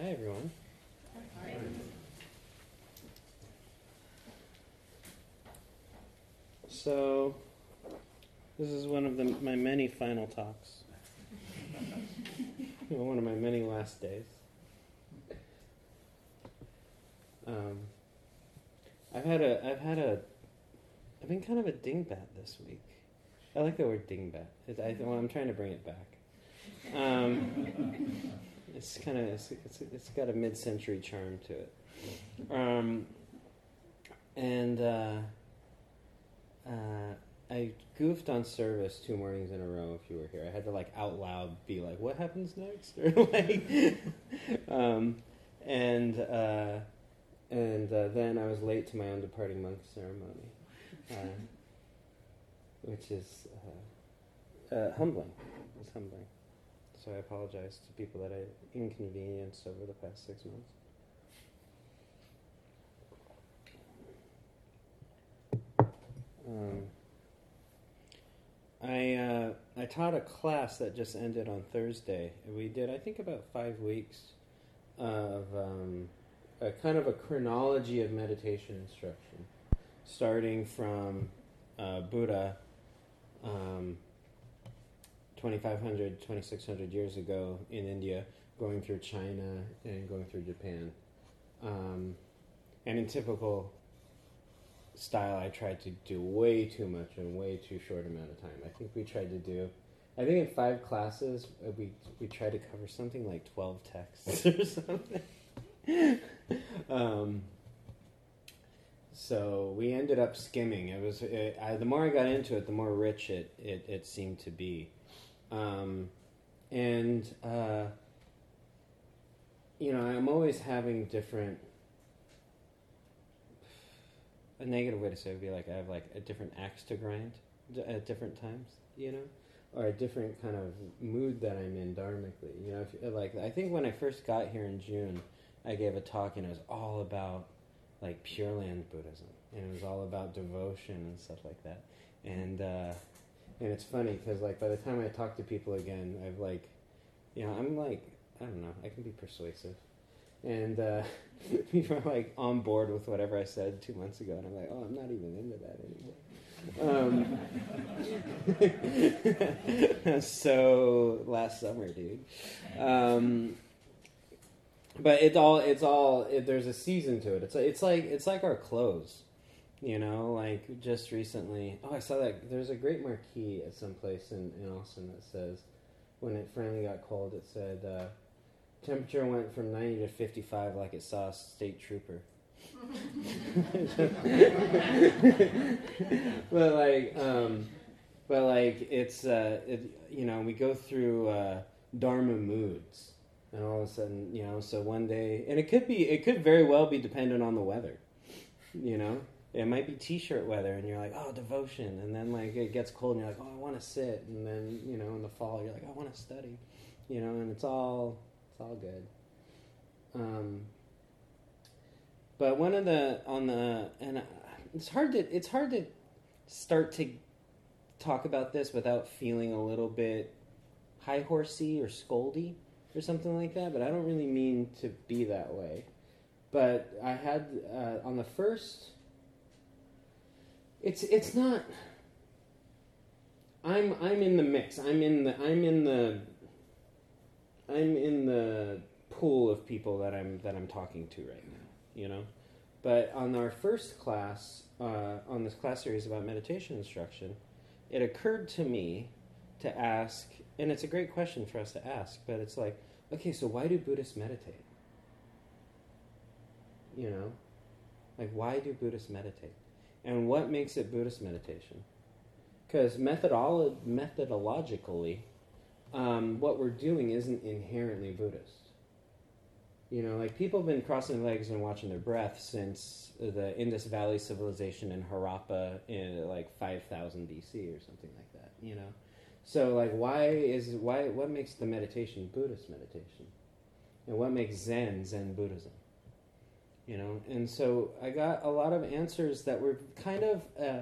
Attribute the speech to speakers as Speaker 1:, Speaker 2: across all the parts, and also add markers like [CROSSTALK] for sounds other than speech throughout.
Speaker 1: Hi, everyone. So, this is one of the, my many final talks. [LAUGHS] one of my many last days. Um, I've had a, I've had a, I've been kind of a dingbat this week. I like the word dingbat. I, well, I'm trying to bring it back. Um, it's kind of, it's, it's, it's got a mid-century charm to it. Um, and uh, uh, I goofed on service two mornings in a row. If you were here, I had to like out loud be like, "What happens next?" [LAUGHS] or like, [LAUGHS] um, and uh, and uh, then I was late to my own departing monk ceremony, uh, which is uh, humbling. It's humbling. So I apologize to people that I inconvenienced over the past six months. Um, I uh, I taught a class that just ended on Thursday. We did I think about five weeks of um, a kind of a chronology of meditation instruction, starting from uh, Buddha. Um, 2500 2600 years ago in India going through China and going through Japan um, and in typical style, I tried to do way too much in way too short amount of time. I think we tried to do, I think in five classes uh, we we tried to cover something like twelve texts [LAUGHS] or something. um, so we ended up skimming. It was it, I, the more I got into it, the more rich it it, it seemed to be, um, and uh, you know I'm always having different a negative way to say it would be like I have like a different axe to grind at different times, you know, or a different kind of mood that I'm in dharmically. You know, if, like I think when I first got here in June, I gave a talk and it was all about like Pure Land Buddhism, and it was all about devotion and stuff like that. And uh, and it's funny because like by the time I talk to people again, I've like, you know, I'm like I don't know, I can be persuasive and uh, [LAUGHS] people are like on board with whatever I said two months ago, and I'm like, oh, I'm not even into that anymore. Um, [LAUGHS] so last summer, dude. Um, but it's all it's all it, there's a season to it. It's it's like it's like our clothes, you know. Like just recently, oh, I saw that there's a great marquee at some place in in Austin that says, when it finally got cold, it said. Uh, Temperature went from 90 to 55 like it saw a state trooper. [LAUGHS] but like, um, but like it's uh, it, you know we go through uh, dharma moods, and all of a sudden you know so one day, and it could be it could very well be dependent on the weather, you know. It might be t-shirt weather, and you're like, oh, devotion, and then like it gets cold, and you're like, oh, I want to sit, and then you know in the fall you're like, I want to study, you know, and it's all it's all good. Um, but one of the on the and it's hard to it's hard to start to talk about this without feeling a little bit high horsey or scoldy or something like that. But I don't really mean to be that way. But I had uh, on the first. It's it's not. I'm I'm in the mix. I'm in the I'm in the I'm in the pool of people that I'm that I'm talking to right now, you know. But on our first class, uh, on this class series about meditation instruction, it occurred to me to ask, and it's a great question for us to ask, but it's like, okay, so why do Buddhists meditate? You know, like why do Buddhists meditate, and what makes it Buddhist meditation? Because methodolo- methodologically, um, what we're doing isn't inherently Buddhist. You know, like people have been crossing legs and watching their breath since the Indus Valley civilization in Harappa in like 5000 BC or something like that, you know. So like why is why what makes the meditation Buddhist meditation? And what makes Zen Zen Buddhism? You know, and so I got a lot of answers that were kind of uh,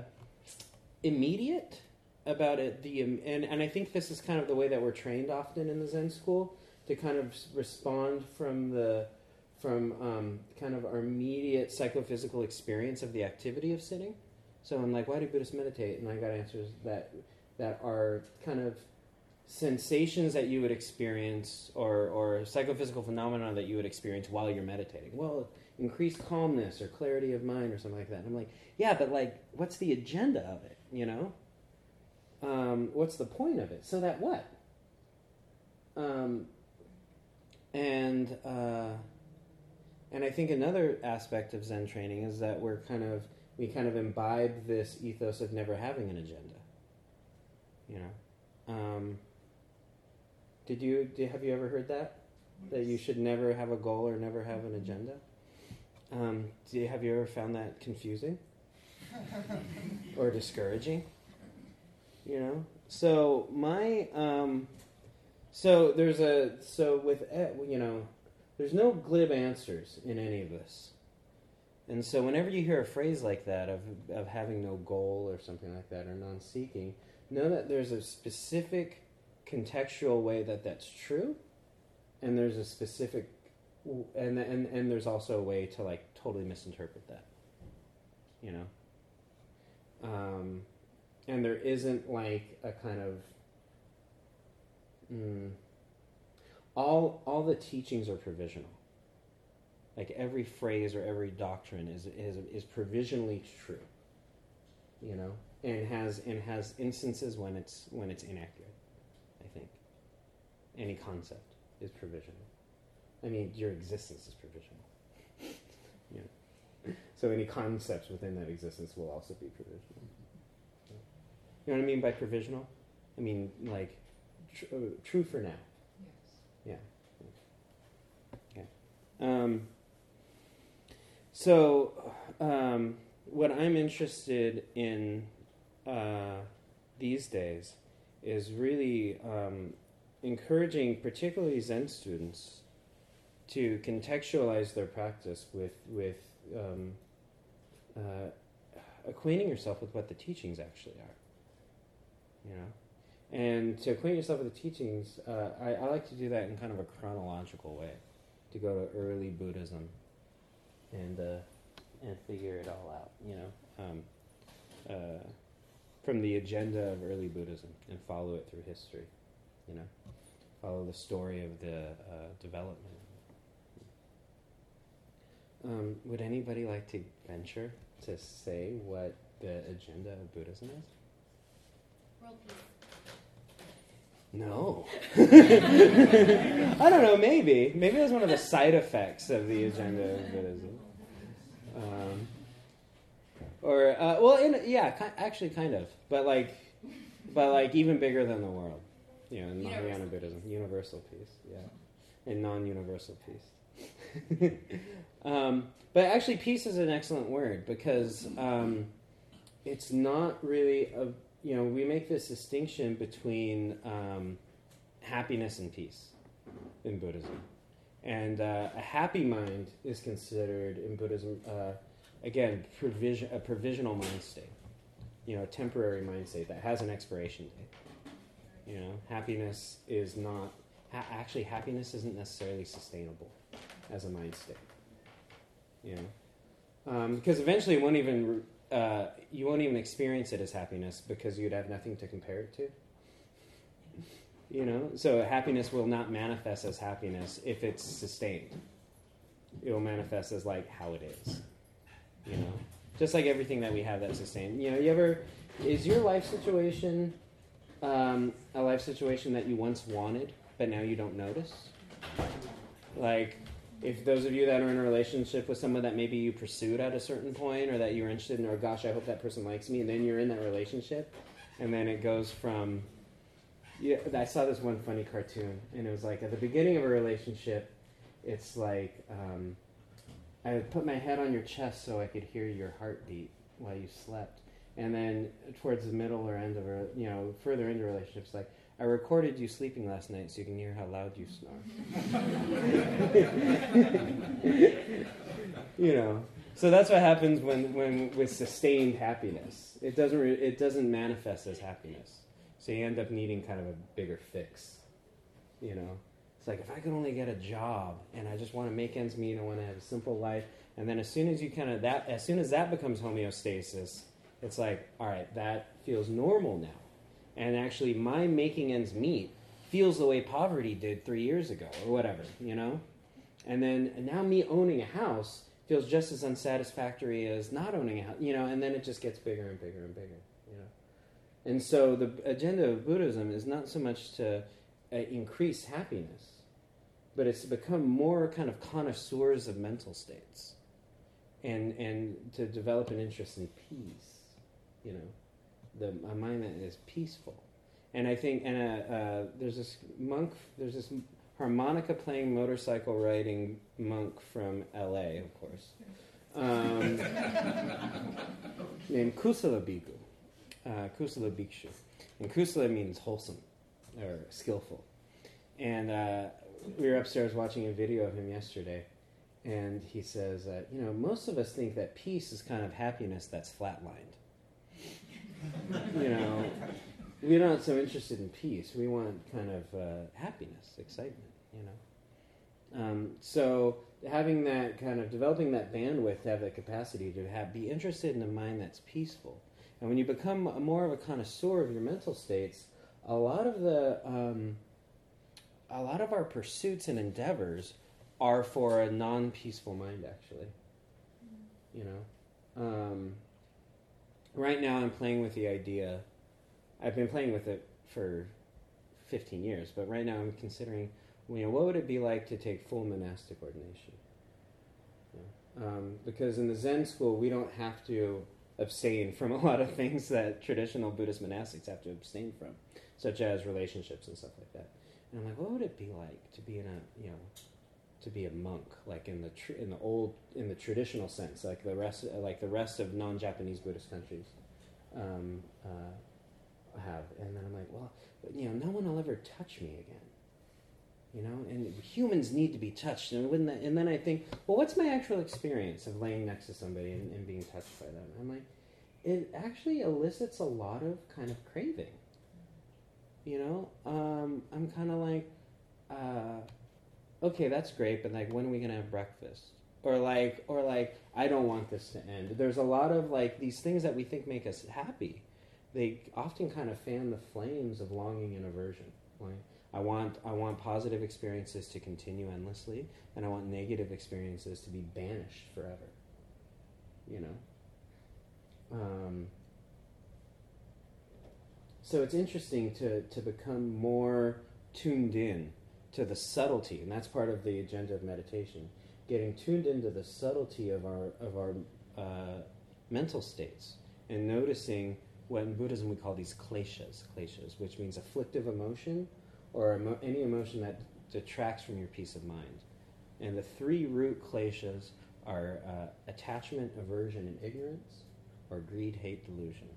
Speaker 1: immediate about it. The and and I think this is kind of the way that we're trained often in the Zen school to kind of respond from the from um, kind of our immediate psychophysical experience of the activity of sitting. So I'm like, why do Buddhists meditate? And I got answers that that are kind of sensations that you would experience or, or psychophysical phenomena that you would experience while you're meditating. Well, increased calmness or clarity of mind or something like that. And I'm like, yeah, but like, what's the agenda of it? You know, um, what's the point of it? So that what? Um, and uh, and I think another aspect of Zen training is that we're kind of we kind of imbibe this ethos of never having an agenda. You know, um, did you did, have you ever heard that that you should never have a goal or never have an agenda? Um, do you, have you ever found that confusing [LAUGHS] or discouraging? You know, so my um, so there's a so with eh, you know there's no glib answers in any of this. And so whenever you hear a phrase like that of, of having no goal or something like that or non-seeking, know that there's a specific contextual way that that's true and there's a specific and and and there's also a way to like totally misinterpret that. You know. Um, and there isn't like a kind of mm, all all the teachings are provisional. Like every phrase or every doctrine is is is provisionally true. You know, and has and has instances when it's when it's inaccurate. I think any concept is provisional. I mean, your existence is provisional. know. So any concepts within that existence will also be provisional. You know what I mean by provisional? I mean like tr- uh, true for now. Yes. Yeah. Okay. Um, so, um, what I'm interested in uh, these days is really um, encouraging, particularly Zen students, to contextualize their practice with with um, uh, acquainting yourself with what the teachings actually are. You know, and to acquaint yourself with the teachings, uh, I, I, like to do that in kind of a chronological way, to go to early Buddhism, and uh, and figure it all out. You know, um, uh, from the agenda of early Buddhism, and follow it through history. You know, follow the story of the uh, development. Um, would anybody like to venture to say what the agenda of Buddhism is?
Speaker 2: World peace.
Speaker 1: No. [LAUGHS] I don't know, maybe. Maybe that's one of the side effects of the agenda of Buddhism. Um, or, uh, well, in, yeah, ki- actually, kind of. But like, but like even bigger than the world. You know, in Mahayana Buddhism. Universal peace, yeah. And non universal peace. [LAUGHS] um, but actually, peace is an excellent word because um, it's not really a you know, we make this distinction between um, happiness and peace in Buddhism. And uh, a happy mind is considered in Buddhism, uh, again, provision, a provisional mind state. You know, a temporary mind state that has an expiration date. You know, happiness is not, ha- actually, happiness isn't necessarily sustainable as a mind state. You know, um, because eventually it won't even uh, you won't even experience it as happiness because you'd have nothing to compare it to. You know, so happiness will not manifest as happiness if it's sustained. It will manifest as like how it is. You know, just like everything that we have that's sustained. You know, you ever is your life situation um, a life situation that you once wanted but now you don't notice? Like if those of you that are in a relationship with someone that maybe you pursued at a certain point or that you're interested in or gosh i hope that person likes me and then you're in that relationship and then it goes from yeah, i saw this one funny cartoon and it was like at the beginning of a relationship it's like um, i put my head on your chest so i could hear your heartbeat while you slept and then towards the middle or end of a you know further into relationships like I recorded you sleeping last night so you can hear how loud you snore. [LAUGHS] you know, so that's what happens when, when with sustained happiness. It doesn't re- it doesn't manifest as happiness. So you end up needing kind of a bigger fix. You know, It's like if I could only get a job and I just want to make ends meet, I want to have a simple life, and then as soon as you kind of that, as soon as that becomes homeostasis, it's like, all right, that feels normal now, and actually my making ends meet feels the way poverty did three years ago or whatever, you know, and then and now me owning a house feels just as unsatisfactory as not owning a house, you know, and then it just gets bigger and bigger and bigger, you know. And so the agenda of Buddhism is not so much to uh, increase happiness, but it's to become more kind of connoisseurs of mental states, and and to develop an interest in peace, you know, the a mind that is peaceful. And I think, and uh, uh, there's this monk, there's this harmonica playing, motorcycle riding monk from L.A., of course, um, [LAUGHS] named Kusala Bhikkhu, uh, Kusala Bhikshu. And Kusala means wholesome or skillful. And uh, we were upstairs watching a video of him yesterday, and he says that, you know, most of us think that peace is kind of happiness that's flatlined. you know, we're not so interested in peace. We want kind of uh, happiness, excitement you know. Um, so having that kind of developing that bandwidth to have that capacity to have be interested in a mind that's peaceful, and when you become a, more of a connoisseur of your mental states, a lot of the um, a lot of our pursuits and endeavors are for a non-peaceful mind, actually. You know, um, right now I'm playing with the idea. I've been playing with it for 15 years, but right now I'm considering you know, what would it be like to take full monastic ordination? Um, because in the Zen school, we don't have to abstain from [LAUGHS] a lot of things that traditional Buddhist monastics have to abstain from, such as relationships and stuff like that. And I'm like, what would it be like to be in a, you know, to be a monk, like in the tr- in the old in the traditional sense, like the rest like the rest of non-Japanese Buddhist countries um, uh, have. And then I'm like, well, you know, no one will ever touch me again. You know and humans need to be touched. And, when that, and then i think well what's my actual experience of laying next to somebody and, and being touched by them? I'm like it actually elicits a lot of kind of craving. You know um, i'm kind of like uh, okay that's great but like when are we to have breakfast? Or like or like i don't want this to end. There's a lot of like these things that we think make us happy they often kind of fan the flames of longing and aversion I want I want positive experiences to continue endlessly, and I want negative experiences to be banished forever. You know. Um, so it's interesting to to become more tuned in to the subtlety, and that's part of the agenda of meditation. Getting tuned into the subtlety of our of our uh, mental states and noticing what in Buddhism we call these kleshas, kleshas, which means afflictive emotion or emo- any emotion that detracts from your peace of mind. And the three root kleshas are uh, attachment, aversion, and ignorance, or greed, hate, delusion.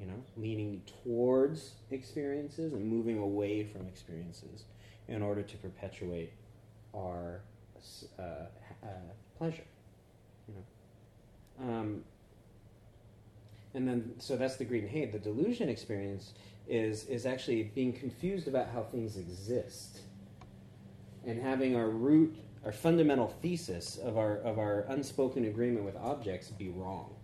Speaker 1: You know, leaning towards experiences and moving away from experiences in order to perpetuate our uh, uh, pleasure. You know. Um, and then, so that's the greed and hate. The delusion experience is, is actually being confused about how things exist and having our root, our fundamental thesis of our, of our unspoken agreement with objects be wrong.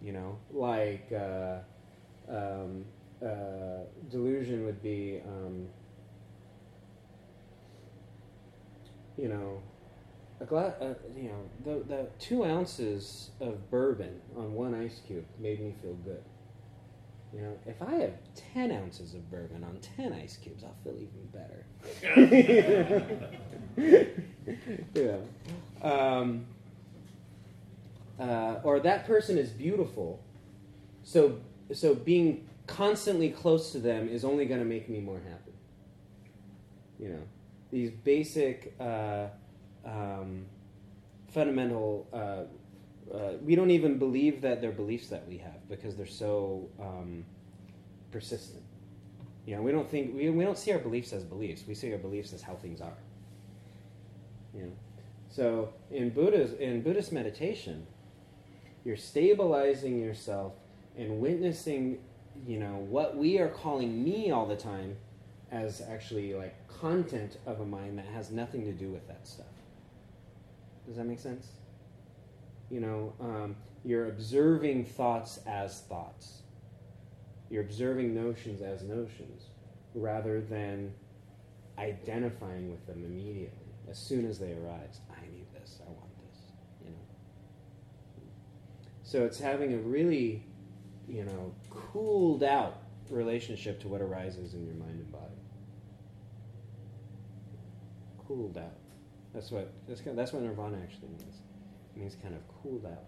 Speaker 1: You know, like uh, um, uh, delusion would be, um, you know, a glass, uh, you know, the, the two ounces of bourbon on one ice cube made me feel good. You know, if I have 10 ounces of bourbon on 10 ice cubes, I'll feel even better. [LAUGHS] yeah. Um, uh, or that person is beautiful, so, so being constantly close to them is only going to make me more happy. You know, these basic uh, um, fundamental uh, uh, we don't even believe that they're beliefs that we have because they're so um, persistent. You know, we don't think we, we don't see our beliefs as beliefs. We see our beliefs as how things are. You know, so in Buddha's in Buddhist meditation, you're stabilizing yourself and witnessing, you know, what we are calling me all the time as actually like content of a mind that has nothing to do with that stuff. Does that make sense? You know, um, you're observing thoughts as thoughts. You're observing notions as notions rather than identifying with them immediately as soon as they arise. I need this, I want this, you know. So it's having a really, you know, cooled out relationship to what arises in your mind and body. Cooled out. That's what that's, that's what nirvana actually means. It means kind of cooled out.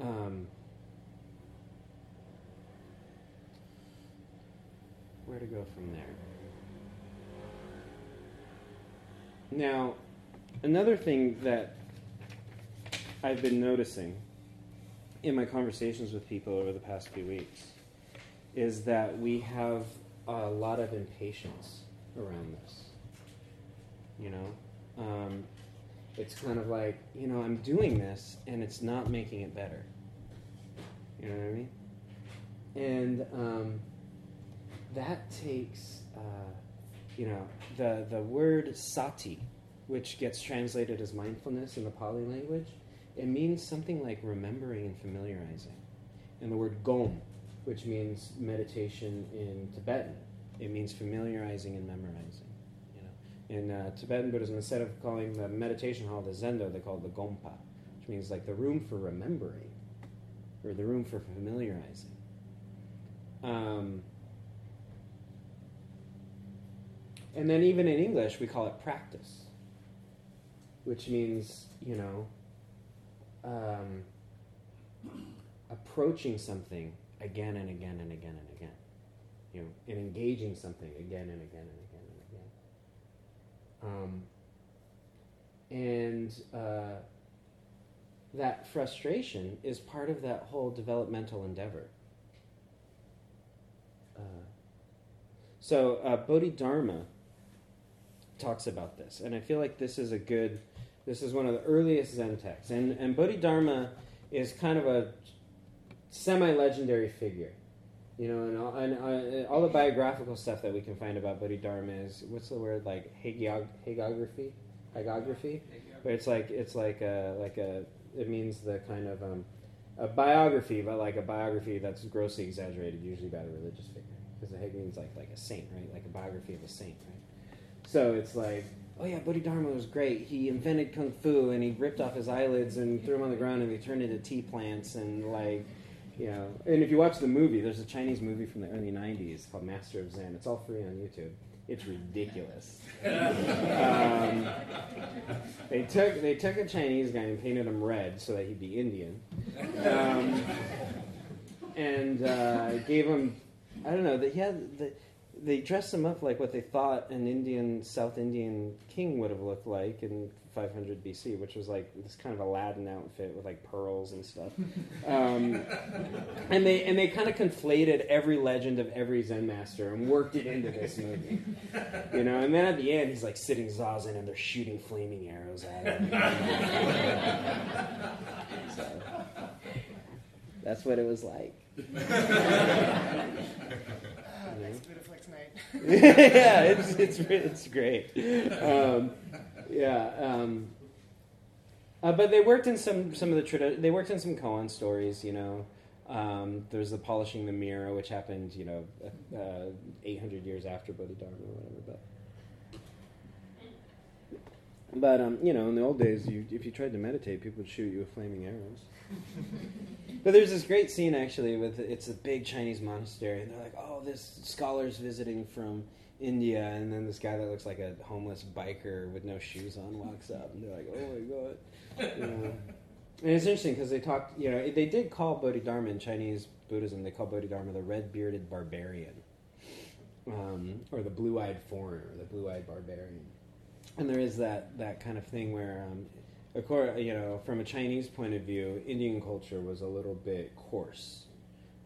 Speaker 1: Um, where to go from there? Now, another thing that I've been noticing in my conversations with people over the past few weeks is that we have a lot of impatience around this. You know, um, it's kind of like you know I'm doing this and it's not making it better. You know what I mean? And um, that takes, uh, you know, the the word sati, which gets translated as mindfulness in the Pali language, it means something like remembering and familiarizing. And the word gom, which means meditation in Tibetan, it means familiarizing and memorizing. You know, in uh, Tibetan Buddhism, instead of calling the meditation hall the zendo, they call it the gompa, which means like the room for remembering, or the room for familiarizing. Um, and then even in English, we call it practice, which means you know um, approaching something again and again and again and again, you know, and engaging something again and again and again and again. Um, and uh, that frustration is part of that whole developmental endeavor. Uh, so uh, Bodhidharma talks about this, and I feel like this is a good this is one of the earliest Zen texts. And, and Bodhidharma is kind of a semi legendary figure. You know, and all, and uh, all, the biographical stuff that we can find about Bodhidharma is what's the word like hagiog- hagiography, hagiography, but it's like it's like a like a it means the kind of um, a biography, but like a biography that's grossly exaggerated, usually about a religious figure, because the hag means like like a saint, right? Like a biography of a saint, right? So it's like oh yeah, Bodhidharma was great. He invented kung fu and he ripped off his eyelids and threw them on the ground and they turned into tea plants and like, know. And if you watch the movie, there's a Chinese movie from the early '90s called Master of Zen. It's all free on YouTube. It's ridiculous. um, they took they took a Chinese guy and painted him red so that he'd be Indian, um, and uh, gave him I don't know that he had the they dressed him up like what they thought an Indian, South Indian king would have looked like in 500 BC, which was like this kind of Aladdin outfit with like pearls and stuff. Um, [LAUGHS] and they and they kind of conflated every legend of every Zen master and worked it into this movie, you know. And then at the end, he's like sitting zazen and they're shooting flaming arrows at him. [LAUGHS] so, that's what it was like. [LAUGHS] [LAUGHS] yeah, it's it's it's great. Um, yeah, um, uh, but they worked in some some of the tradi- they worked in some koan stories. You know, um, there's the polishing the mirror, which happened you know uh, 800 years after Bodhidharma or whatever. But but um, you know, in the old days, you, if you tried to meditate, people would shoot you with flaming arrows. [LAUGHS] but there's this great scene actually with it's a big Chinese monastery, and they're like, "Oh, this scholar's visiting from India," and then this guy that looks like a homeless biker with no shoes on walks up, and they're like, "Oh my god!" And it's interesting because they talked, you know, they did call Bodhidharma in Chinese Buddhism, they call Bodhidharma the red-bearded barbarian, um, or the blue-eyed foreigner, the blue-eyed barbarian. And there is that that kind of thing where um, of course, you know, from a Chinese point of view, Indian culture was a little bit coarse.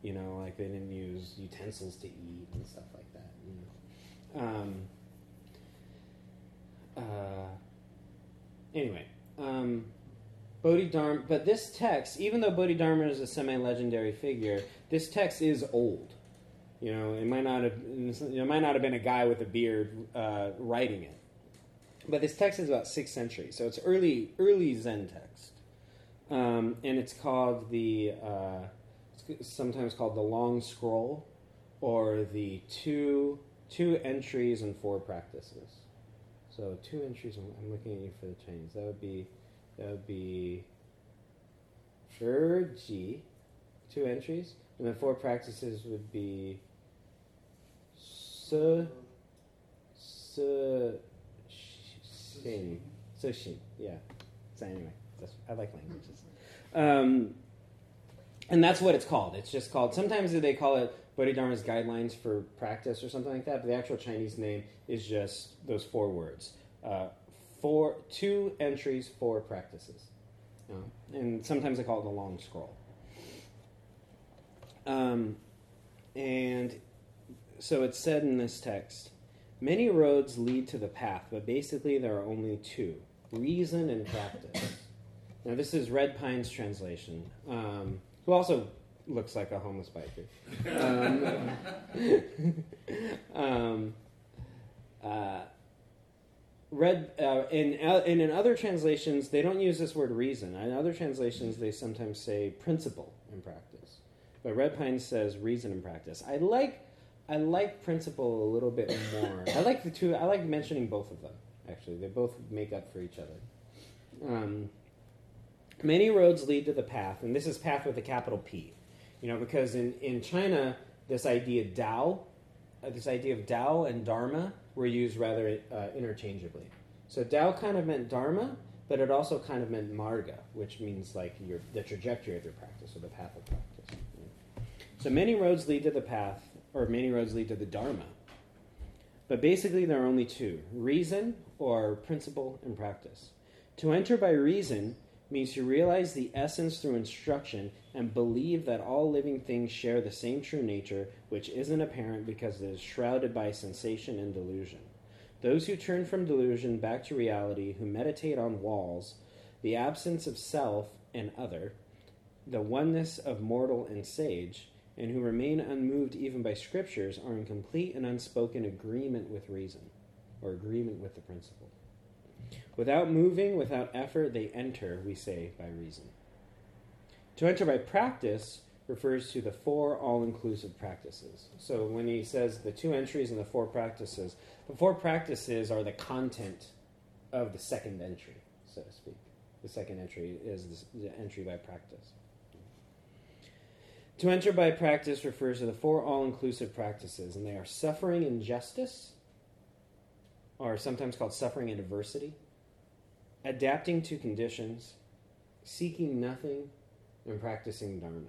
Speaker 1: You know, like they didn't use utensils to eat and stuff like that. You know. Um, uh, anyway, um, Bodhidharma, but this text, even though Bodhidharma is a semi-legendary figure, this text is old. You know, it might not have it might not have been a guy with a beard uh, writing it, but this text is about sixth century, so it's early early Zen text, um, and it's called the uh, it's sometimes called the Long Scroll, or the two two entries and four practices. So two entries. I'm looking at you for the Chinese. That would be that would be Ji, two entries, and then four practices would be Su, Su, Xin, Su Xin. Yeah. So anyway, I like languages. Um, and that's what it's called. It's just called. Sometimes they call it Bodhidharma's guidelines for practice or something like that. But the actual Chinese name is just those four words. Uh, four, two entries, four practices. and sometimes they call it the long scroll. Um, and so it's said in this text many roads lead to the path, but basically there are only two reason and practice. now, this is Red Pine's translation, um, who also looks like a homeless biker. Um, [LAUGHS] um, uh, Red uh, in uh, and in other translations they don't use this word reason. In other translations they sometimes say principle in practice, but Red Pine says reason and practice. I like I like principle a little bit more. I like the two. I like mentioning both of them. Actually, they both make up for each other. Um, many roads lead to the path, and this is path with a capital P. You know, because in in China this idea Dao, uh, this idea of Dao and Dharma were used rather uh, interchangeably. So Dao kind of meant Dharma, but it also kind of meant Marga, which means like your, the trajectory of your practice or the path of practice. So many roads lead to the path, or many roads lead to the Dharma. But basically, there are only two reason or principle and practice. To enter by reason means to realize the essence through instruction and believe that all living things share the same true nature, which isn't apparent because it is shrouded by sensation and delusion. Those who turn from delusion back to reality, who meditate on walls, the absence of self and other, the oneness of mortal and sage, and who remain unmoved even by scriptures, are in complete and unspoken agreement with reason, or agreement with the principle. Without moving, without effort, they enter, we say, by reason. To enter by practice refers to the four all inclusive practices. So when he says the two entries and the four practices, the four practices are the content of the second entry, so to speak. The second entry is the entry by practice. To enter by practice refers to the four all inclusive practices, and they are suffering in justice, or sometimes called suffering in adversity adapting to conditions, seeking nothing, and practicing Dharma.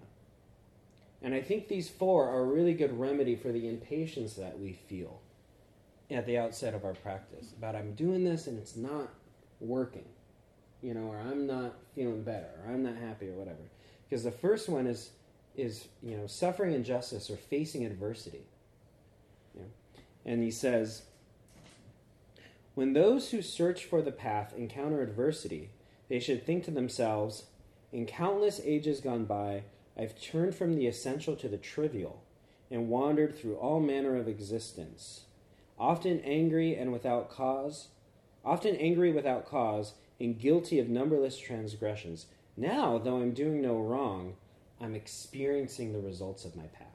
Speaker 1: And I think these four are a really good remedy for the impatience that we feel at the outset of our practice about I'm doing this and it's not working, you know, or I'm not feeling better, or I'm not happy, or whatever. Because the first one is is you know suffering injustice or facing adversity. And he says, when those who search for the path encounter adversity, they should think to themselves, In countless ages gone by, I've turned from the essential to the trivial and wandered through all manner of existence, often angry and without cause, often angry without cause, and guilty of numberless transgressions. Now, though I'm doing no wrong, I'm experiencing the results of my past.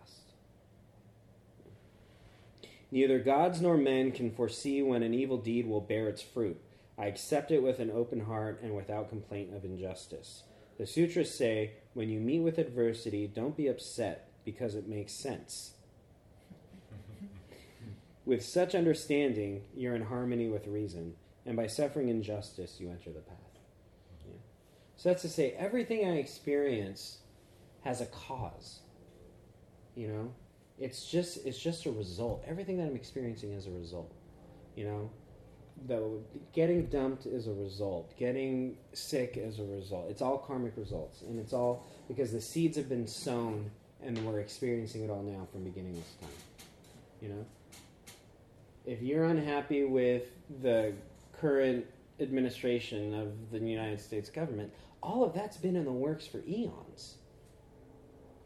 Speaker 1: Neither gods nor men can foresee when an evil deed will bear its fruit. I accept it with an open heart and without complaint of injustice. The sutras say, when you meet with adversity, don't be upset because it makes sense. [LAUGHS] with such understanding, you're in harmony with reason, and by suffering injustice, you enter the path. Yeah. So that's to say, everything I experience has a cause. You know, it's just it's just a result. Everything that I'm experiencing is a result. You know, the getting dumped is a result. Getting sick is a result. It's all karmic results, and it's all because the seeds have been sown, and we're experiencing it all now from beginning of time. You know, if you're unhappy with the current administration of the United States government, all of that's been in the works for eons.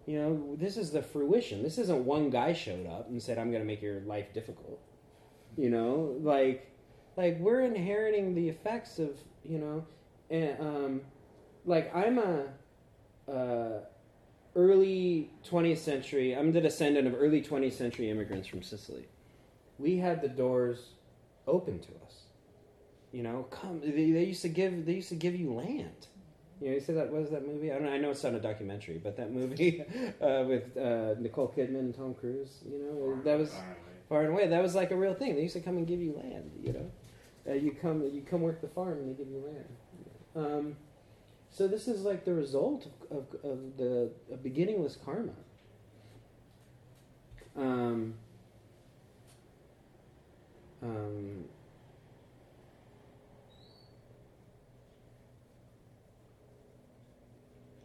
Speaker 1: You know, this is the fruition. This isn't one guy showed up and said, "I'm going to make your life difficult." You know, like, like we're inheriting the effects of you know, and um, like I'm a, uh, early 20th century. I'm the descendant of early 20th century immigrants from Sicily. We had the doors open to us. You know, come. They, they used to give. They used to give you land. You know, you see that? What is that movie? I don't. know, I know it's not a documentary, but that movie [LAUGHS] uh, with uh, Nicole Kidman and Tom Cruise. You know, that was far and away. That was like a real thing. They used to come and give you land. You know, uh, you come. You come work the farm, and they give you land. Um, so this is like the result of, of, of the of beginningless karma. Um, um,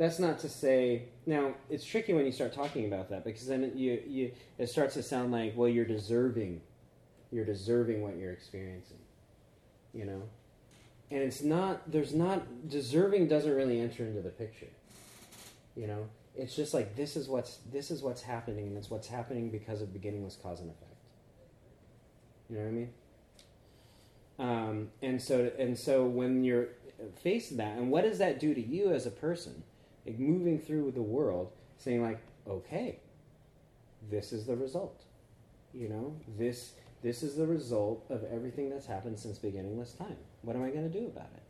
Speaker 1: that's not to say now it's tricky when you start talking about that because then it, you, you it starts to sound like well you're deserving you're deserving what you're experiencing you know? And it's not there's not deserving doesn't really enter into the picture you know? It's just like this is what's this is what's happening and it's what's happening because of beginningless cause and effect. You know what i mean? Um, and so and so when you're faced with that and what does that do to you as a person like moving through the world saying like okay this is the result. You know this this is the result of everything that's happened since beginningless time. What am i going to do about it?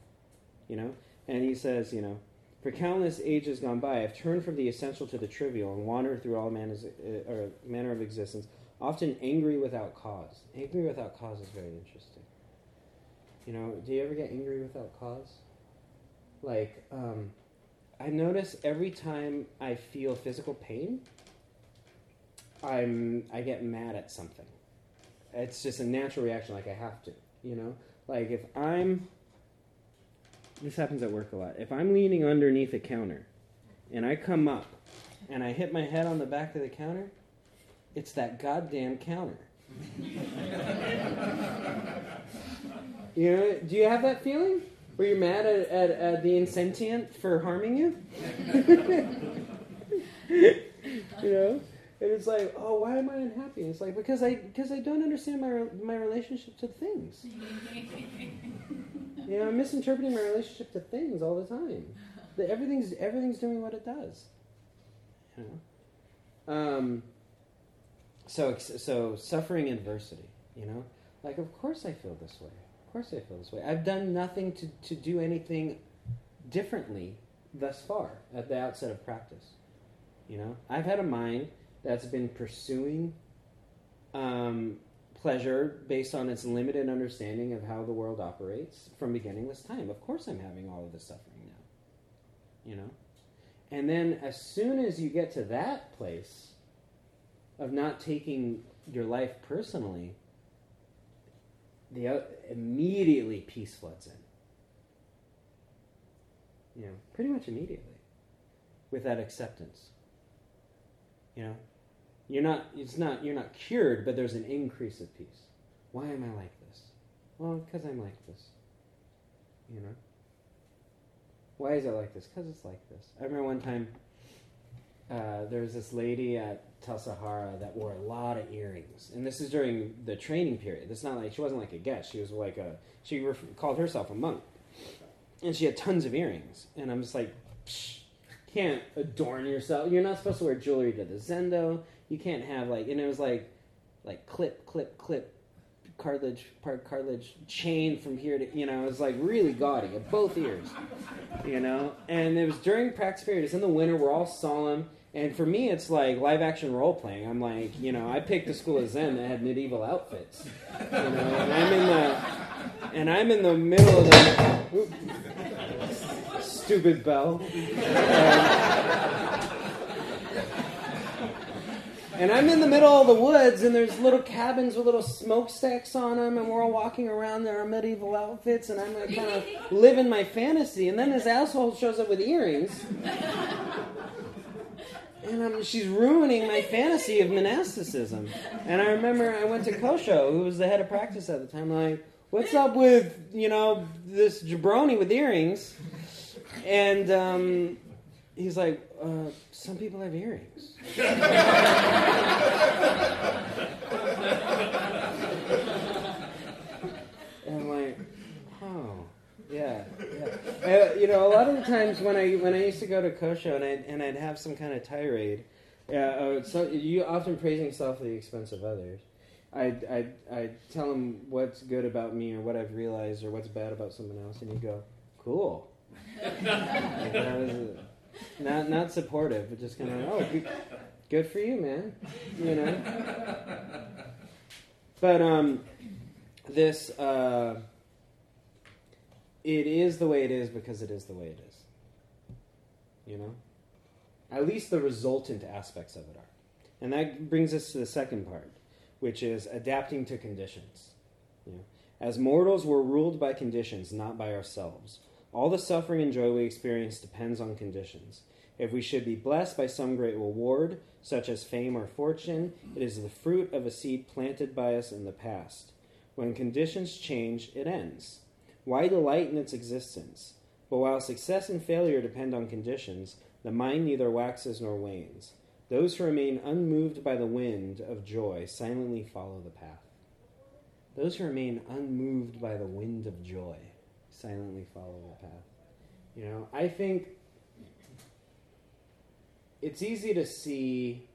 Speaker 1: You know? And he says you know for countless ages gone by i've turned from the essential to the trivial and wandered through all manners, uh, manner of existence often angry without cause. Angry without cause is very interesting. You know do you ever get angry without cause? Like um, I notice every time I feel physical pain, I'm I get mad at something. It's just a natural reaction, like I have to, you know. Like if I'm, this happens at work a lot. If I'm leaning underneath a counter, and I come up, and I hit my head on the back of the counter, it's that goddamn counter. [LAUGHS] you know? Do you have that feeling? Were you mad at, at, at the insentient for harming you? [LAUGHS] you know? And it's like, oh, why am I unhappy? It's like because I because I don't understand my my relationship to things. you know, I'm misinterpreting my relationship to things all the time. That everything's everything's doing what it does. You know. Um. So so suffering adversity. You know, like of course I feel this way. Of course I feel this way. I've done nothing to, to do anything differently thus far at the outset of practice. You know, I've had a mind that's been pursuing um, pleasure based on its limited understanding of how the world operates from beginningless time. Of course, I'm having all of this suffering now. You know, and then as soon as you get to that place of not taking your life personally, the immediately peace floods in. You know, pretty much immediately, with that acceptance. You know, you're not. It's not. You're not cured, but there's an increase of peace. Why am I like this? Well, because I'm like this. You know. Why is it like this? Because it's like this. I remember one time uh, there was this lady at Tassajara that wore a lot of earrings, and this is during the training period. It's not like she wasn't like a guest; she was like a she ref- called herself a monk, and she had tons of earrings. And I'm just like, can't adorn yourself. You're not supposed to wear jewelry to the zendo. You can't have like, and it was like, like clip, clip, clip, cartilage, part cartilage chain from here to, you know, it was like really gaudy at both ears, you know. And it was during practice period. It's in the winter. We're all solemn and for me, it's like live action role playing. I'm like, you know, I picked a school of Zen that had medieval outfits. You know, and I'm in the and I'm in the middle of the stupid bell. Um, and I'm in the middle of the woods, and there's little cabins with little smokestacks on them, and we're all walking around in our medieval outfits, and I'm like kind of living my fantasy. And then this asshole shows up with earrings and I'm, she's ruining my fantasy of monasticism. And I remember I went to Kosho, who was the head of practice at the time, like, what's up with, you know, this jabroni with earrings? and um, he's like, uh, some people have earrings. [LAUGHS] and I'm like, oh, yeah, yeah. Uh, you know, a lot of the times when I when I used to go to kosho and I'd, and I'd have some kind of tirade, yeah, uh, so you often praising yourself at the expense of others. I'd, I'd, I'd tell them what's good about me or what I've realized or what's bad about someone else, and you go, cool. like that was not not supportive, but just kind of oh, good, good for you, man. You know. But um, this uh, it is the way it is because it is the way it is. You know. At least the resultant aspects of it are, and that brings us to the second part, which is adapting to conditions. You know? As mortals, we're ruled by conditions, not by ourselves. All the suffering and joy we experience depends on conditions. If we should be blessed by some great reward, such as fame or fortune, it is the fruit of a seed planted by us in the past. When conditions change, it ends. Why delight in its existence? But while success and failure depend on conditions, the mind neither waxes nor wanes. Those who remain unmoved by the wind of joy silently follow the path. Those who remain unmoved by the wind of joy silently follow the path. You know, I think it's easy to see.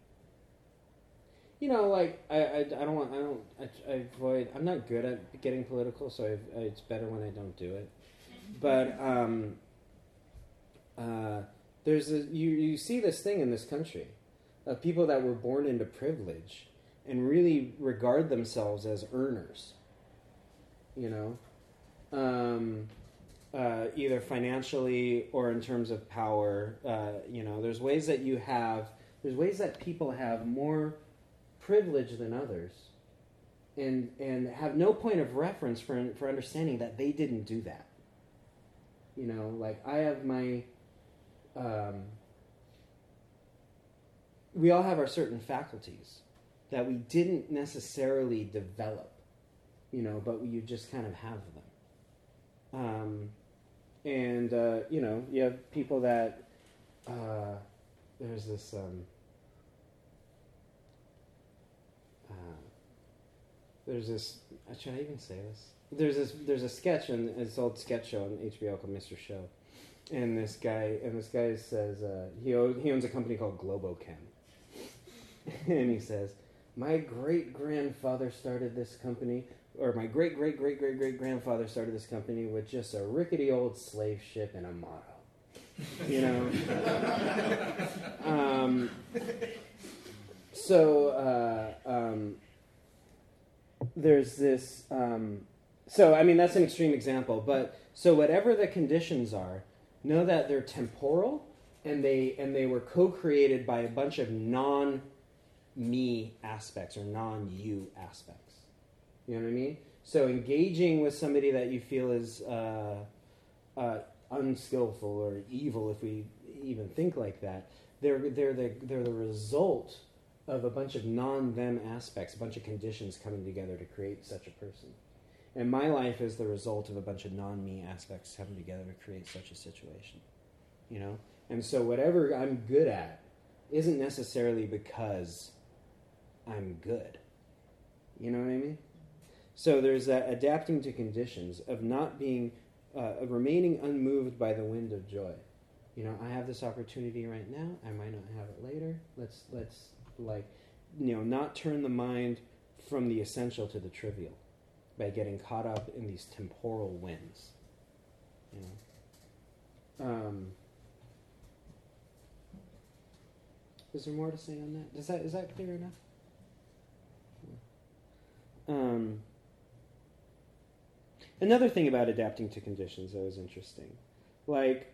Speaker 1: You know, like I, I, I don't want I don't I, I avoid I'm not good at getting political, so I, it's better when I don't do it. But [LAUGHS] um, uh, there's a, you you see this thing in this country of people that were born into privilege and really regard themselves as earners. You know, um, uh, either financially or in terms of power. Uh, you know, there's ways that you have, there's ways that people have more privilege than others, and and have no point of reference for for understanding that they didn't do that. You know, like I have my. Um, we all have our certain faculties that we didn't necessarily develop, you know, but you just kind of have them. Um, and uh, you know, you have people that uh, there's this. Um, there's this. Should I even say this? There's this. There's a sketch in this old sketch show on HBO called Mr. Show, and this guy and this guy says uh, he owns, he owns a company called Globochem, [LAUGHS] and he says, "My great grandfather started this company or my great great great great great grandfather started this company with just a rickety old slave ship and a motto. You know. [LAUGHS] um, so uh, um, there's this. Um, so I mean that's an extreme example, but so whatever the conditions are, know that they're temporal and they and they were co-created by a bunch of non me aspects or non you aspects. You know what I mean? So engaging with somebody that you feel is uh, uh, unskillful or evil, if we even think like that, they're they're the they're the result of a bunch of non-them aspects, a bunch of conditions coming together to create such a person. And my life is the result of a bunch of non-me aspects coming together to create such a situation. You know? And so whatever I'm good at isn't necessarily because I'm good. You know what I mean? So there's that adapting to conditions of not being, uh, of remaining unmoved by the wind of joy. You know, I have this opportunity right now. I might not have it later. Let's let's like, you know, not turn the mind from the essential to the trivial by getting caught up in these temporal winds. You know. Um, is there more to say on that? Is that is that clear enough? Um, Another thing about adapting to conditions that was interesting, like,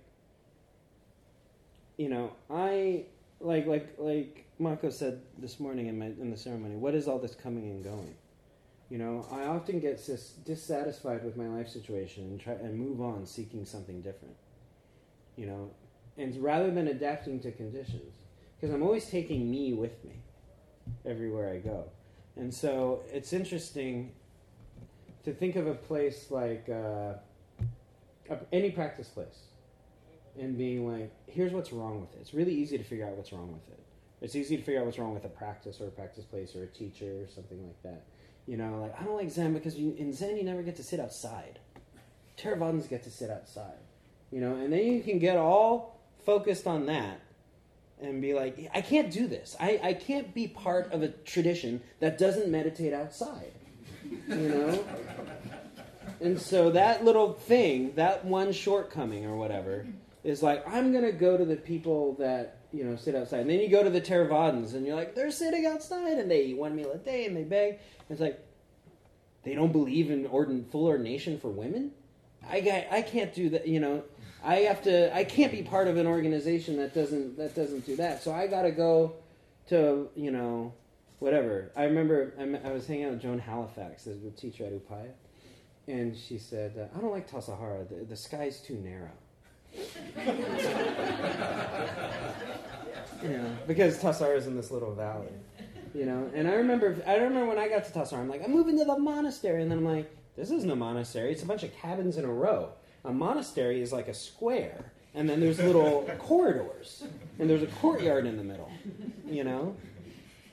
Speaker 1: you know, I like like like Mako said this morning in my in the ceremony. What is all this coming and going? You know, I often get dis- dissatisfied with my life situation and try and move on, seeking something different. You know, and rather than adapting to conditions, because I'm always taking me with me everywhere I go, and so it's interesting to think of a place like uh, any practice place, and being like, here's what's wrong with it. It's really easy to figure out what's wrong with it. It's easy to figure out what's wrong with a practice or a practice place or a teacher or something like that. You know, like I don't like Zen because you, in Zen you never get to sit outside. Theravadins get to sit outside. You know, and then you can get all focused on that and be like, I can't do this. I, I can't be part of a tradition that doesn't meditate outside. You know? And so that little thing, that one shortcoming or whatever, is like, I'm going to go to the people that, you know, sit outside. And then you go to the Theravadins and you're like, they're sitting outside and they eat one meal a day and they beg. And it's like, they don't believe in ordin- full ordination for women? I, I can't do that, you know. I have to. I can't be part of an organization that doesn't that doesn't do that. So I got to go to you know whatever. I remember I, I was hanging out with Joan Halifax, the teacher at Upaya, and she said, uh, "I don't like Tassajara. The, the sky's too narrow." [LAUGHS] you know, because Tassajara is in this little valley. You know, and I remember I remember when I got to Tassajara, I'm like, I'm moving to the monastery, and then I'm like, this isn't a monastery. It's a bunch of cabins in a row a monastery is like a square, and then there's little [LAUGHS] corridors, and there's a courtyard in the middle, you know.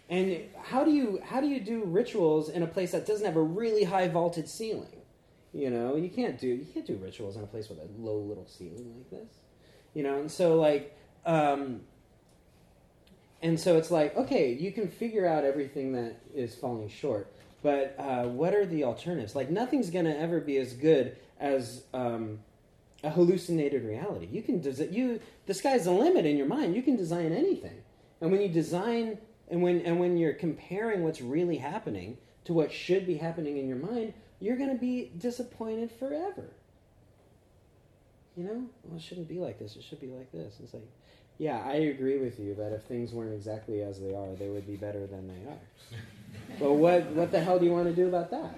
Speaker 1: And how do you how do you do rituals in a place that doesn't have a really high vaulted ceiling? You know, you can't do you can't do rituals in a place with a low little ceiling like this. You know, and so like um, and so it's like okay, you can figure out everything that is falling short, but uh, what are the alternatives? Like nothing's going to ever be as good as um, a hallucinated reality. You can desi- you the sky's the limit in your mind. You can design anything, and when you design and when and when you're comparing what's really happening to what should be happening in your mind, you're going to be disappointed forever. You know, well, it shouldn't be like this. It should be like this. It's like, yeah, I agree with you that if things weren't exactly as they are, they would be better than they are. [LAUGHS] but what what the hell do you want to do about that?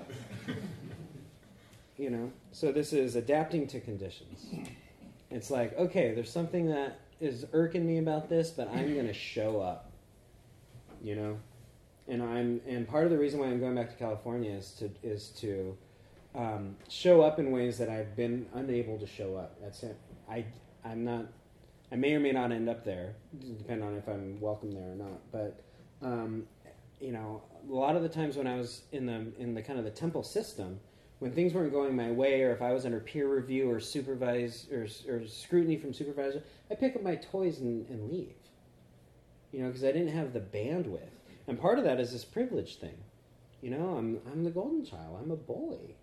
Speaker 1: You know, so this is adapting to conditions. It's like, okay, there's something that is irking me about this, but I'm going to show up. You know, and I'm and part of the reason why I'm going back to California is to is to um, show up in ways that I've been unable to show up. That's it. I I'm not. I may or may not end up there, depending on if I'm welcome there or not. But um, you know, a lot of the times when I was in the in the kind of the temple system, when things weren't going my way, or if I was under peer review or supervise or, or scrutiny from supervisor, I pick up my toys and, and leave. You know, because I didn't have the bandwidth, and part of that is this privilege thing. You know, I'm I'm the golden child. I'm a bully.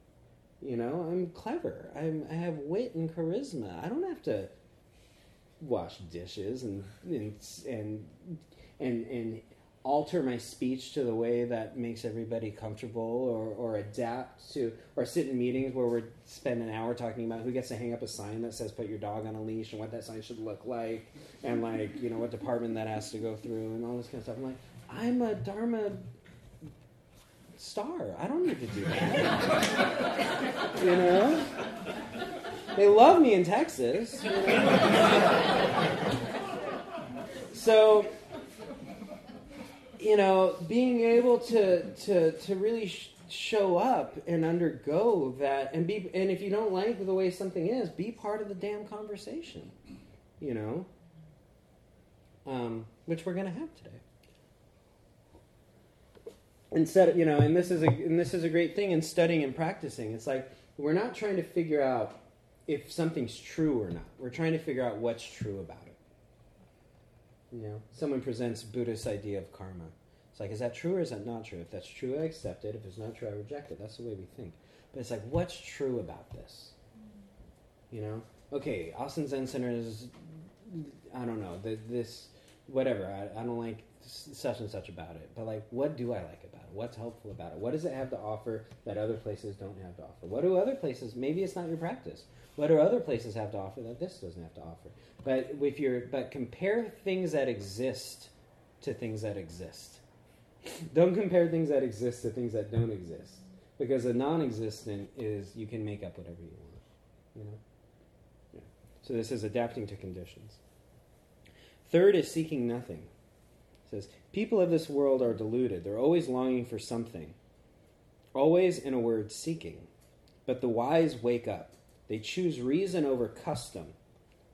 Speaker 1: You know, I'm clever. I'm, I have wit and charisma. I don't have to wash dishes and and and and, and alter my speech to the way that makes everybody comfortable or, or adapt to or sit in meetings where we're spend an hour talking about who gets to hang up a sign that says put your dog on a leash and what that sign should look like and like you know what department that has to go through and all this kind of stuff. I'm like i'm a dharma star. I don't need to do that. [LAUGHS] You know? They love me in texas. You [LAUGHS] know? so you know, being able to to to really sh- show up and undergo that, and be, and if you don't like the way something is, be part of the damn conversation, you know, um, which we're to have today. Instead, you know, and this is a and this is a great thing in studying and practicing. It's like we're not trying to figure out if something's true or not. We're trying to figure out what's true about it. You know, someone presents Buddhist idea of karma. It's like, is that true or is that not true? If that's true, I accept it. If it's not true, I reject it. That's the way we think. But it's like, what's true about this? You know, okay, Austin Zen Center is, I don't know, this, whatever. I, I don't like such and such about it. But like, what do I like about it? What's helpful about it? What does it have to offer that other places don't have to offer? What do other places? Maybe it's not your practice. What do other places have to offer that this doesn't have to offer? But if you're, but compare things that exist to things that exist. don't compare things that exist to things that don't exist, because a non-existent is you can make up whatever you want. You know. Yeah. So this is adapting to conditions. Third is seeking nothing. It says people of this world are deluded. They're always longing for something. Always, in a word, seeking. But the wise wake up. They choose reason over custom,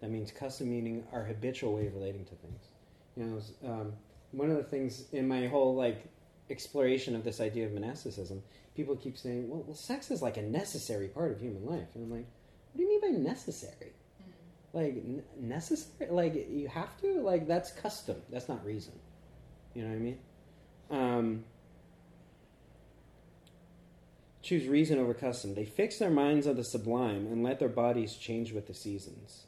Speaker 1: That means custom meaning our habitual way of relating to things. You know, um, one of the things in my whole like exploration of this idea of monasticism, people keep saying, "Well, well sex is like a necessary part of human life," and I'm like, "What do you mean by necessary? Mm-hmm. Like n- necessary? Like you have to? Like that's custom. That's not reason. You know what I mean?" Um, choose reason over custom. They fix their minds on the sublime and let their bodies change with the seasons.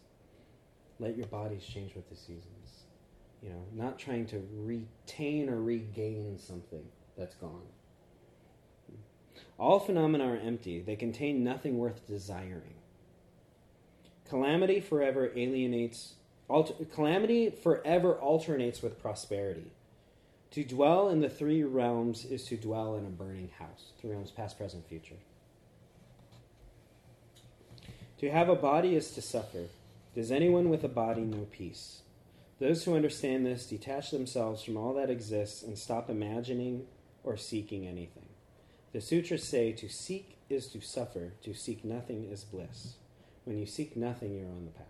Speaker 1: Let your bodies change with the seasons. You know, not trying to retain or regain something that's gone. All phenomena are empty, they contain nothing worth desiring. Calamity forever alienates, alter, calamity forever alternates with prosperity. To dwell in the three realms is to dwell in a burning house. Three realms, past, present, future. To have a body is to suffer. Does anyone with a body know peace? Those who understand this detach themselves from all that exists and stop imagining or seeking anything. The sutras say to seek is to suffer, to seek nothing is bliss. When you seek nothing, you're on the path.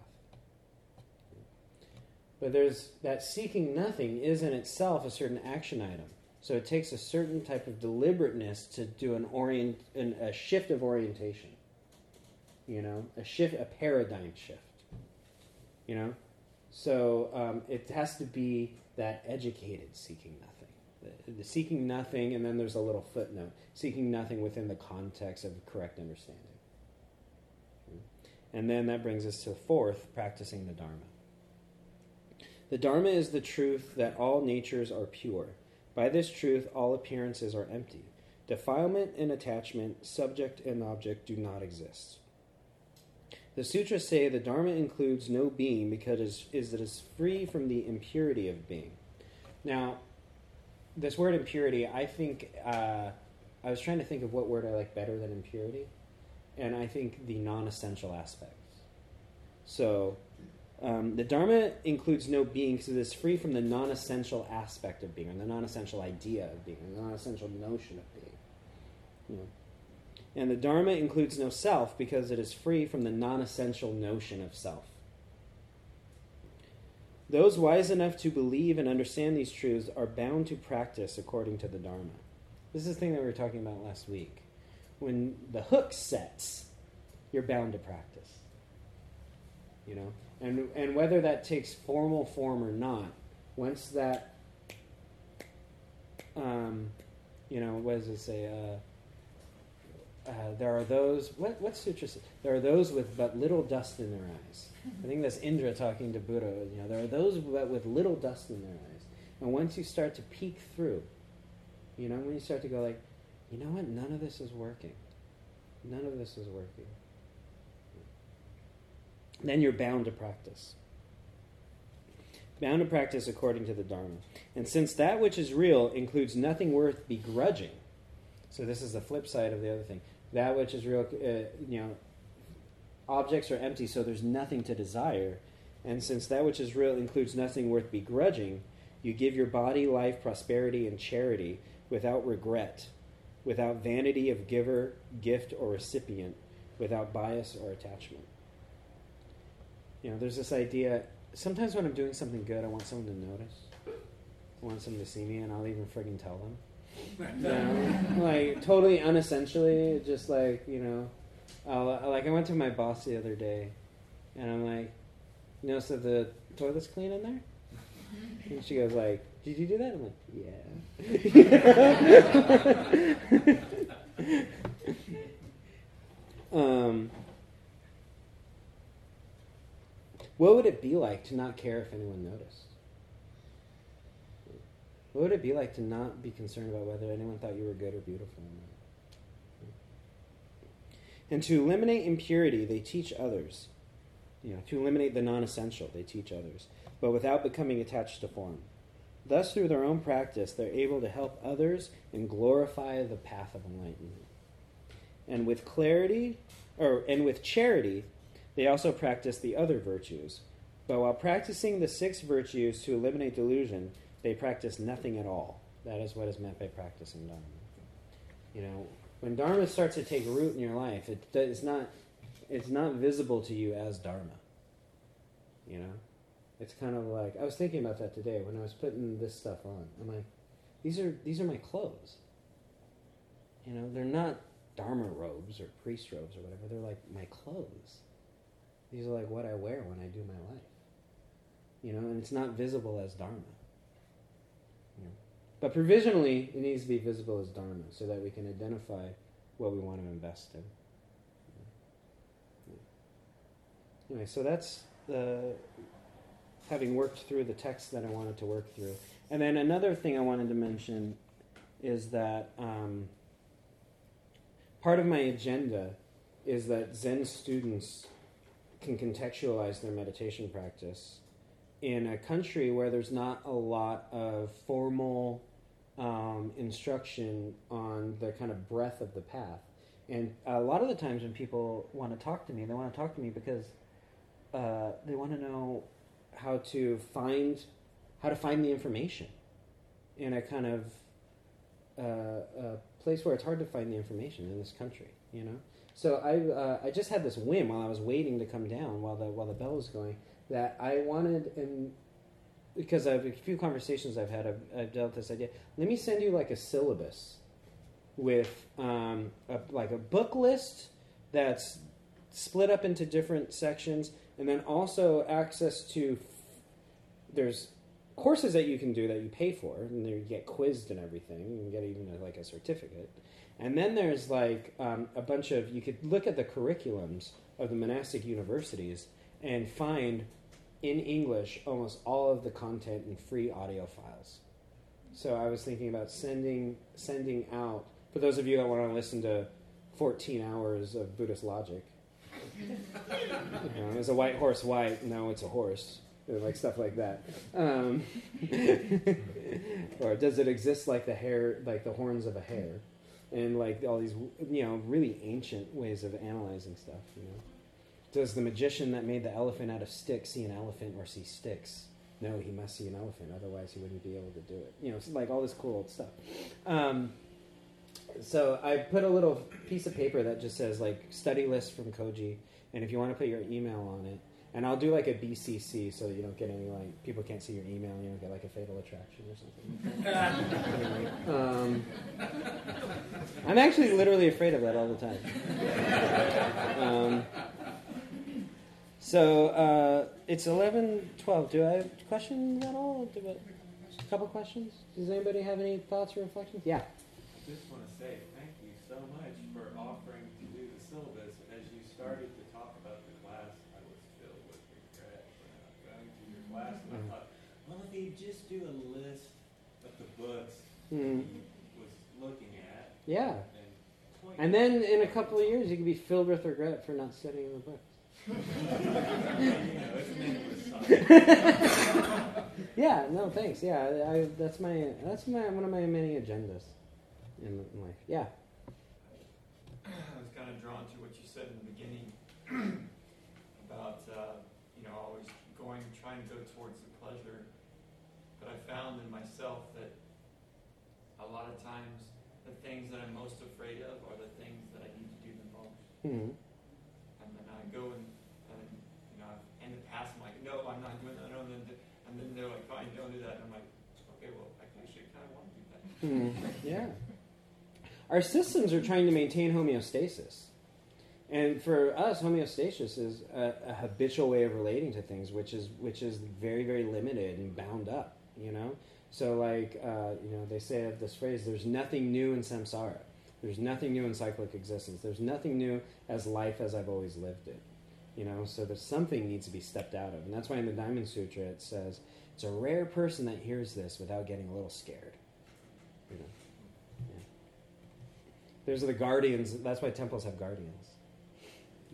Speaker 1: But there's that seeking nothing is in itself a certain action item. So it takes a certain type of deliberateness to do an orient, an, a shift of orientation. You know, a shift, a paradigm shift. You know, so um, it has to be that educated seeking nothing, the, the seeking nothing, and then there's a little footnote: seeking nothing within the context of correct understanding. And then that brings us to fourth, practicing the Dharma. The Dharma is the truth that all natures are pure. By this truth, all appearances are empty. Defilement and attachment, subject and object, do not exist. The sutras say the Dharma includes no being because it is, it is free from the impurity of being. Now, this word impurity, I think, uh, I was trying to think of what word I like better than impurity, and I think the non essential aspects. So, um, the Dharma includes no being because it is free from the non essential aspect of being, or the non essential idea of being, or the non essential notion of being. You know. And the Dharma includes no self because it is free from the non essential notion of self. Those wise enough to believe and understand these truths are bound to practice according to the Dharma. This is the thing that we were talking about last week. When the hook sets, you're bound to practice. You know? And, and whether that takes formal form or not, once that, um, you know, what does it say? Uh, uh, there are those, what, what's sutra There are those with but little dust in their eyes. I think that's Indra talking to Buddha. You know, there are those but with little dust in their eyes. And once you start to peek through, you know, when you start to go like, you know what, none of this is working. None of this is working then you're bound to practice. Bound to practice according to the Dharma. And since that which is real includes nothing worth begrudging, so this is the flip side of the other thing. That which is real, uh, you know, objects are empty, so there's nothing to desire. And since that which is real includes nothing worth begrudging, you give your body, life, prosperity, and charity without regret, without vanity of giver, gift, or recipient, without bias or attachment. You know, there's this idea. Sometimes when I'm doing something good, I want someone to notice. I want someone to see me, and I'll even friggin' tell them. Know, like totally unessentially, just like you know, I'll, like I went to my boss the other day, and I'm like, you notice that the toilet's clean in there? And she goes like, "Did you do that?" I'm like, "Yeah." [LAUGHS] um, What would it be like to not care if anyone noticed? What would it be like to not be concerned about whether anyone thought you were good or beautiful? And to eliminate impurity, they teach others. You know, to eliminate the non essential, they teach others, but without becoming attached to form. Thus, through their own practice, they're able to help others and glorify the path of enlightenment. And with clarity, or and with charity, they also practice the other virtues. But while practicing the six virtues to eliminate delusion, they practice nothing at all. That is what is meant by practicing Dharma. You know, when Dharma starts to take root in your life, it, it's not it's not visible to you as Dharma. You know, it's kind of like I was thinking about that today when I was putting this stuff on. I'm like, these are these are my clothes. You know, they're not dharma robes or priest robes or whatever. They're like my clothes. These are like what I wear when I do my life. You know, and it's not visible as dharma. But provisionally, it needs to be visible as dharma so that we can identify what we want to invest in. Anyway, so that's the having worked through the text that I wanted to work through. And then another thing I wanted to mention is that um, part of my agenda is that Zen students can contextualize their meditation practice in a country where there's not a lot of formal um, instruction on the kind of breadth of the path. And a lot of the times when people want to talk to me, they want to talk to me because uh, they want to know how to find how to find the information in a kind of uh, a place where it's hard to find the information in this country. You know, so I uh, I just had this whim while I was waiting to come down while the while the bell was going that I wanted and because I've a few conversations I've had I've, I've dealt with this idea. Let me send you like a syllabus with um, a, like a book list that's split up into different sections, and then also access to there's courses that you can do that you pay for, and you get quizzed and everything. And get even like a certificate. And then there's like um, a bunch of you could look at the curriculums of the monastic universities and find in English almost all of the content in free audio files. So I was thinking about sending sending out for those of you that want to listen to 14 hours of Buddhist logic. you know, a white horse white? No, it's a horse. Like stuff like that. Um, [LAUGHS] or does it exist like the hair, like the horns of a hare? And like all these, you know, really ancient ways of analyzing stuff, you know. Does the magician that made the elephant out of sticks see an elephant or see sticks? No, he must see an elephant, otherwise he wouldn't be able to do it. You know, like all this cool old stuff. Um, so I put a little piece of paper that just says like study list from Koji, and if you want to put your email on it, and I'll do like a BCC so that you don't get any like people can't see your email, and you don't get like a fatal attraction or something. [LAUGHS] um, I'm actually literally afraid of that all the time. Um, so uh, it's 11, 12. Do I have questions at all? Do I, a couple questions? Does anybody have any thoughts or reflections? Yeah.
Speaker 3: I just want to say thank you so much for offering to do the syllabus. As you started to talk about the class, I was filled with regret for not going to your class. And I
Speaker 1: Mm.
Speaker 3: thought, well, if he'd just do a list of the books
Speaker 1: Hmm.
Speaker 3: he was looking at
Speaker 1: Yeah.
Speaker 3: and point
Speaker 1: And then in a couple of years, you could be filled with regret for not studying the book. [LAUGHS]
Speaker 3: you know, it's meant with [LAUGHS]
Speaker 1: Yeah, no, thanks. Yeah, I, I, that's my that's my one of my many agendas in, in life. Yeah.
Speaker 4: I was kind of drawn to what you said in the beginning [CLEARS THROAT] about uh, you know always trying to go towards the pleasure, but I found in myself that a lot of times the things that I'm most afraid of are the things that I need to do the most,
Speaker 1: hmm
Speaker 4: and then I go and, and you know in the past I'm like no I'm not doing that no, and then and then they're like fine don't do that and I'm like okay well I actually kind of want to do that.
Speaker 1: Hmm. Yeah. Our systems are trying to maintain homeostasis. And for us, homeostasis is a, a habitual way of relating to things, which is which is very very limited and bound up. You know, so like uh, you know they say this phrase: "There's nothing new in samsara. There's nothing new in cyclic existence. There's nothing new as life as I've always lived it." You know, so there's something needs to be stepped out of, and that's why in the Diamond Sutra it says it's a rare person that hears this without getting a little scared. You know, yeah. There's the guardians. That's why temples have guardians.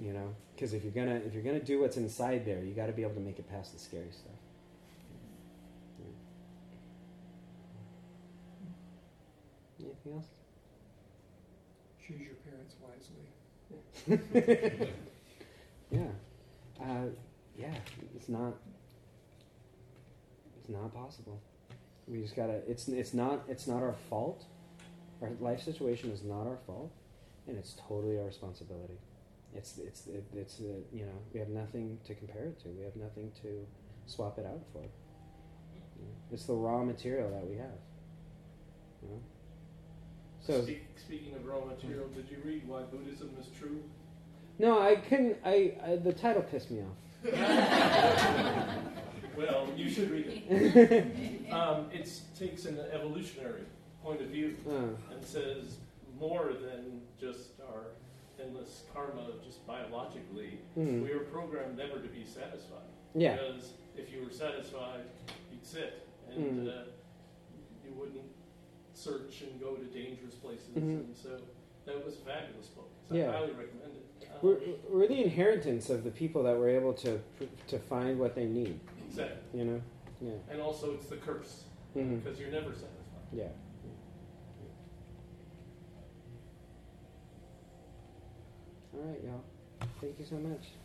Speaker 1: You know, because if you're gonna if you're gonna do what's inside there, you got to be able to make it past the scary stuff. Yeah. Anything else?
Speaker 5: Choose your parents wisely. [LAUGHS]
Speaker 1: yeah, uh, yeah. It's not. It's not possible. We just gotta. It's it's not it's not our fault. Our life situation is not our fault, and it's totally our responsibility. It's it's it's uh, you know we have nothing to compare it to. We have nothing to swap it out for. It's the raw material that we have. You know? So
Speaker 6: Speak, speaking of raw material, did you read Why Buddhism is True?
Speaker 1: no, I couldn't. I, I the title pissed me off. [LAUGHS]
Speaker 6: Well, you should read it. [LAUGHS] Um, it takes an evolutionary point of view
Speaker 1: Uh,
Speaker 6: and says more than just our endless karma, just biologically.
Speaker 1: mm,
Speaker 6: We are programmed never to be satisfied.
Speaker 1: yeah.
Speaker 6: Because if you were satisfied, you'd sit and
Speaker 1: Mm.
Speaker 6: uh, you wouldn't search and go to dangerous places.
Speaker 1: Mhm.
Speaker 6: And so that was a fabulous book. So
Speaker 1: Yeah.
Speaker 6: I highly recommend it. Um,
Speaker 1: We're, we're the inheritance of the people that were able to to find what they need.
Speaker 6: exactly.
Speaker 1: You know. Yeah.
Speaker 6: And also, it's the curse
Speaker 1: hmm
Speaker 6: because you're never satisfied.
Speaker 1: Yeah. All right, y'all. Thank you so much.